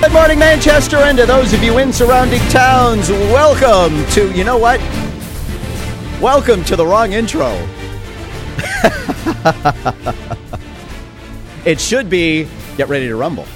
Good morning, Manchester, and to those of you in surrounding towns, welcome to, you know what? Welcome to the wrong intro. it should be Get Ready to Rumble.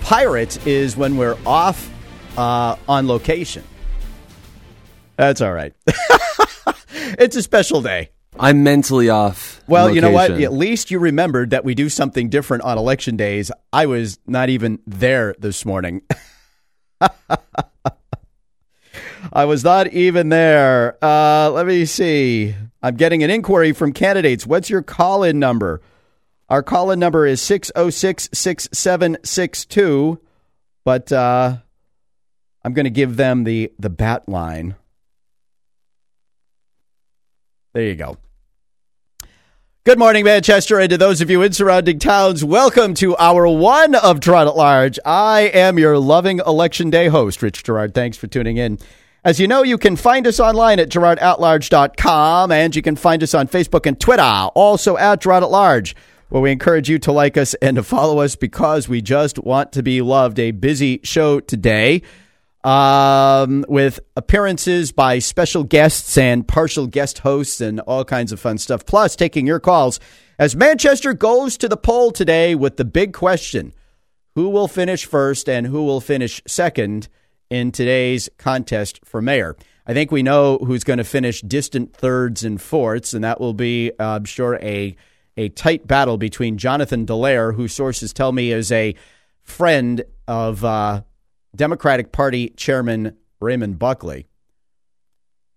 Pirate is when we're off uh, on location. That's all right. it's a special day. I'm mentally off. Well, you know what? At least you remembered that we do something different on election days. I was not even there this morning. I was not even there. Uh, let me see. I'm getting an inquiry from candidates. What's your call in number? Our call in number is 606 6762. But uh, I'm going to give them the, the bat line. There you go. Good morning, Manchester, and to those of you in surrounding towns, welcome to hour one of Girard at Large. I am your loving Election Day host, Rich Girard. Thanks for tuning in. As you know, you can find us online at girardatlarge.com, and you can find us on Facebook and Twitter, also at Girard at Large, where we encourage you to like us and to follow us because we just want to be loved. A busy show today um, with appearances by special guests and partial guest hosts and all kinds of fun stuff. Plus, taking your calls as Manchester goes to the poll today with the big question who will finish first and who will finish second in today's contest for mayor? I think we know who's going to finish distant thirds and fourths, and that will be, uh, I'm sure, a a tight battle between Jonathan Dallaire, who sources tell me is a friend of uh, Democratic Party Chairman Raymond Buckley,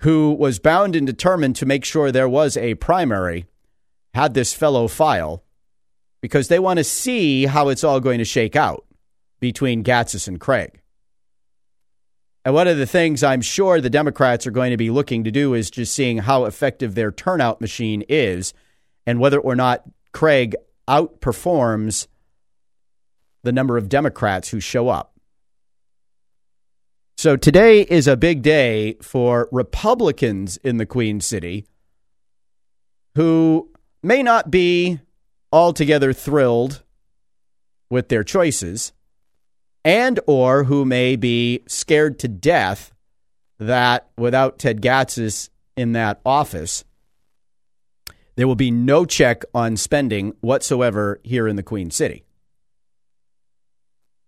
who was bound and determined to make sure there was a primary, had this fellow file, because they want to see how it's all going to shake out between Gatsas and Craig. And one of the things I'm sure the Democrats are going to be looking to do is just seeing how effective their turnout machine is and whether or not Craig outperforms the number of Democrats who show up. So today is a big day for Republicans in the Queen City who may not be altogether thrilled with their choices and or who may be scared to death that without Ted Gatsas in that office there will be no check on spending whatsoever here in the Queen City.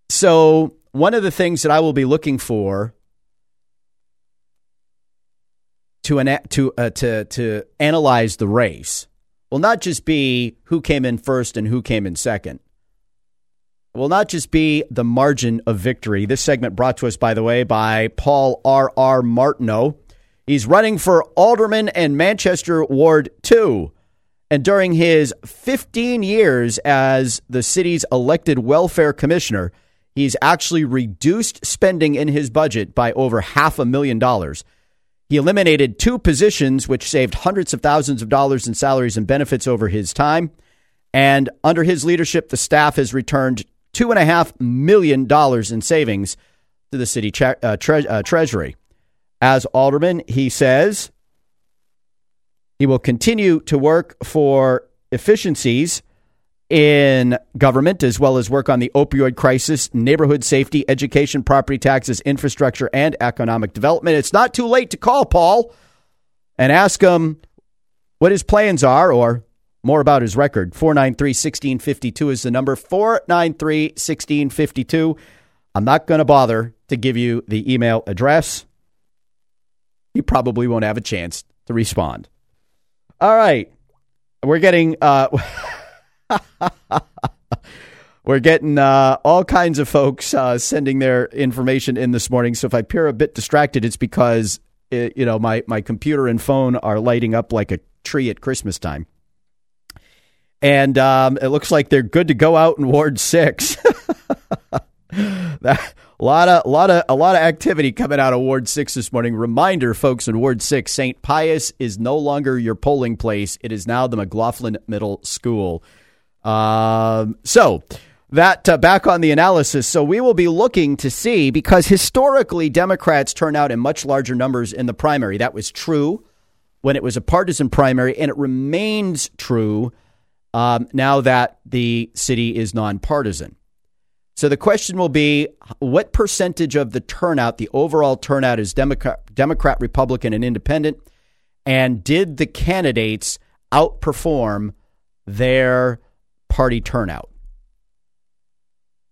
So, one of the things that I will be looking for to ana- to uh, to to analyze the race will not just be who came in first and who came in second. It will not just be the margin of victory. This segment brought to us, by the way, by Paul R. R. Martineau. He's running for alderman and Manchester Ward 2. And during his 15 years as the city's elected welfare commissioner, he's actually reduced spending in his budget by over half a million dollars. He eliminated two positions, which saved hundreds of thousands of dollars in salaries and benefits over his time. And under his leadership, the staff has returned two and a half million dollars in savings to the city tre- uh, tre- uh, treasury. As alderman, he says he will continue to work for efficiencies in government as well as work on the opioid crisis, neighborhood safety, education, property taxes, infrastructure, and economic development. It's not too late to call Paul and ask him what his plans are or more about his record. 493 1652 is the number 493 1652. I'm not going to bother to give you the email address. You probably won't have a chance to respond. All right. We're getting uh we're getting uh, all kinds of folks uh, sending their information in this morning. So if I appear a bit distracted, it's because it, you know my my computer and phone are lighting up like a tree at Christmas time, and um, it looks like they're good to go out in Ward Six. that, a lot of a lot of a lot of activity coming out of Ward Six this morning. Reminder, folks, in Ward Six, St. Pius is no longer your polling place. It is now the McLaughlin Middle School. Um, so that uh, back on the analysis. So we will be looking to see because historically Democrats turn out in much larger numbers in the primary. That was true when it was a partisan primary, and it remains true um, now that the city is nonpartisan. So the question will be what percentage of the turnout, the overall turnout, is Democrat, Democrat Republican, and Independent? And did the candidates outperform their party turnout?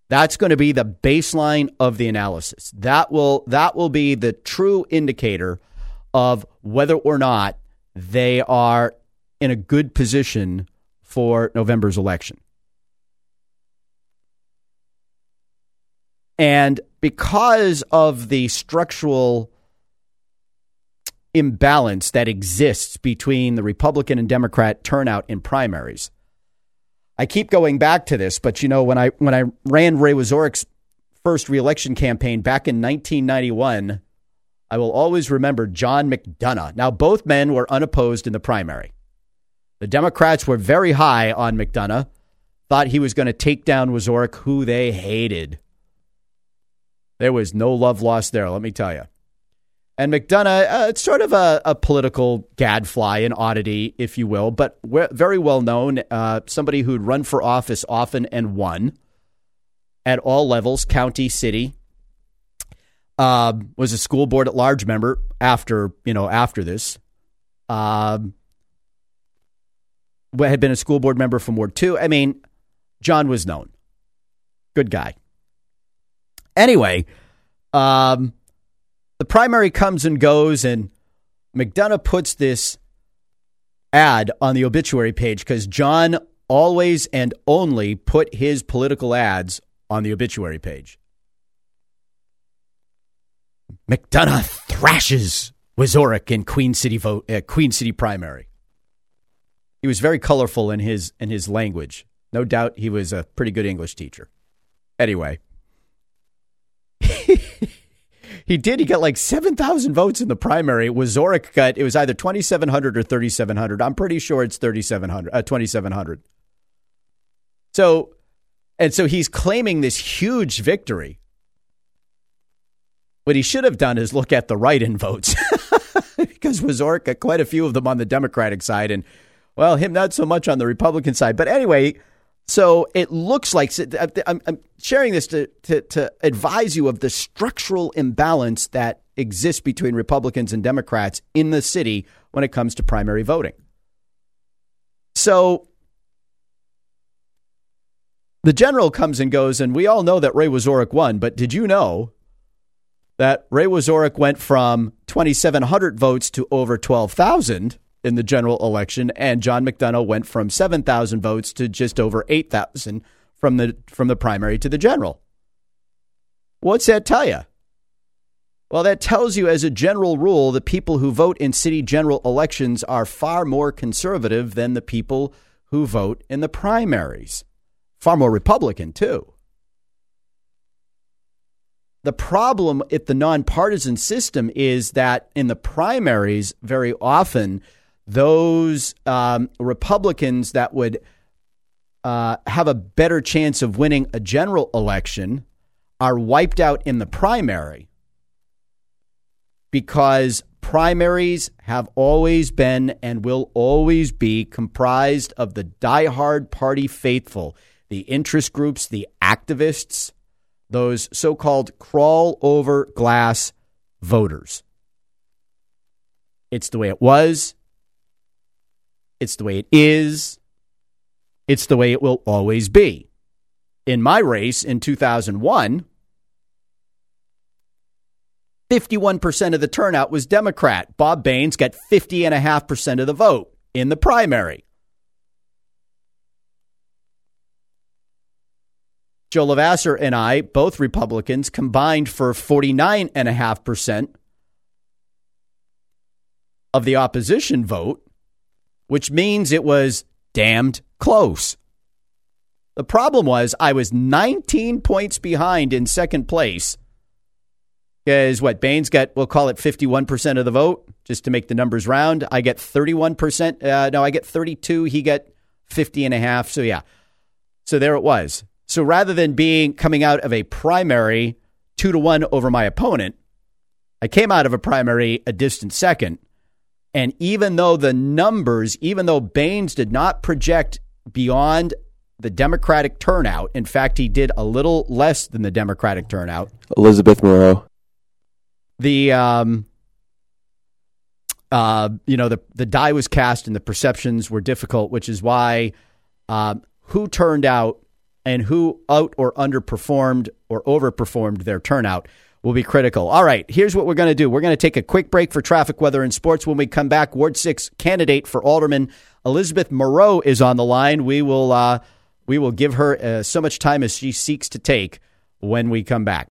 That's going to be the baseline of the analysis. That will that will be the true indicator of whether or not they are in a good position for November's election. And because of the structural imbalance that exists between the Republican and Democrat turnout in primaries, I keep going back to this, but you know when I when I ran Ray Wieczorek's first reelection campaign back in 1991, I will always remember John McDonough. Now both men were unopposed in the primary. The Democrats were very high on McDonough, thought he was going to take down Wieczorek, who they hated. There was no love lost there, let me tell you. And McDonough, uh, it's sort of a, a, political gadfly, an oddity, if you will, but very well known. Uh, somebody who'd run for office often and won at all levels, county, city. Uh, was a school board at large member after you know after this. Um, had been a school board member from Ward Two. I mean, John was known, good guy. Anyway, um, primary comes and goes, and McDonough puts this ad on the obituary page because John always and only put his political ads on the obituary page. McDonough thrashes Wieczorek in Queen City vote, uh, Queen City primary. He was very colorful in his in his language. No doubt he was a pretty good English teacher. Anyway, he did. He got like 7,000 votes in the primary. Was Wieczorek got, it was either 2,700 or 3,700. I'm pretty sure it's 3,700, uh, 2,700. So, and so he's claiming this huge victory. What he should have done is look at the write in votes because Wieczorek got quite a few of them on the Democratic side and, well, him not so much on the Republican side. But anyway, so it looks like I'm, sharing this to, to, to advise you of the structural imbalance that exists between Republicans and Democrats in the city when it comes to primary voting. So the general comes and goes, and we all know that Ray Wieczorek won, but did you know that Ray Wieczorek went from 2,700 votes to over 12,000? In the general election, and John McDonough went from 7,000 votes to just over 8,000 from the from the primary to the general. What's that tell you? Well, that tells you, as a general rule, the people who vote in city general elections are far more conservative than the people who vote in the primaries. Far more Republican, too. The problem with the nonpartisan system is that in the primaries, very often, those um, Republicans that would uh, have a better chance of winning a general election are wiped out in the primary because primaries have always been and will always be comprised of the diehard party faithful, the interest groups, the activists, those so called crawl over glass voters. It's the way it was. It's the way it is. It's the way it will always be. In my race in 2001, 51% of the turnout was Democrat. Bob Baines got 50.5% of the vote in the primary. Joe Levasseur and I, both Republicans, combined for 49.5% of the opposition vote which means it was damned close. The problem was I was 19 points behind in second place. Because what Baines got, we'll call it 51% of the vote, just to make the numbers round. I get 31%. Uh, no, I get 32. He got 50 and a half. So yeah. So there it was. So rather than being coming out of a primary two to one over my opponent, I came out of a primary a distant second And even though the numbers, even though Baines did not project beyond the Democratic turnout, in fact, he did a little less than the Democratic turnout. Elizabeth Moreau. The um, uh, you know, the the die was cast and the perceptions were difficult, which is why um, who turned out and who out or underperformed or overperformed their turnout will be critical. All right, here's what we're going to do. We're going to take a quick break for traffic, weather, and sports. When we come back, Ward Six candidate for alderman Elizabeth Moreau is on the line. We will uh, we will give her uh, so much time as she seeks to take when we come back.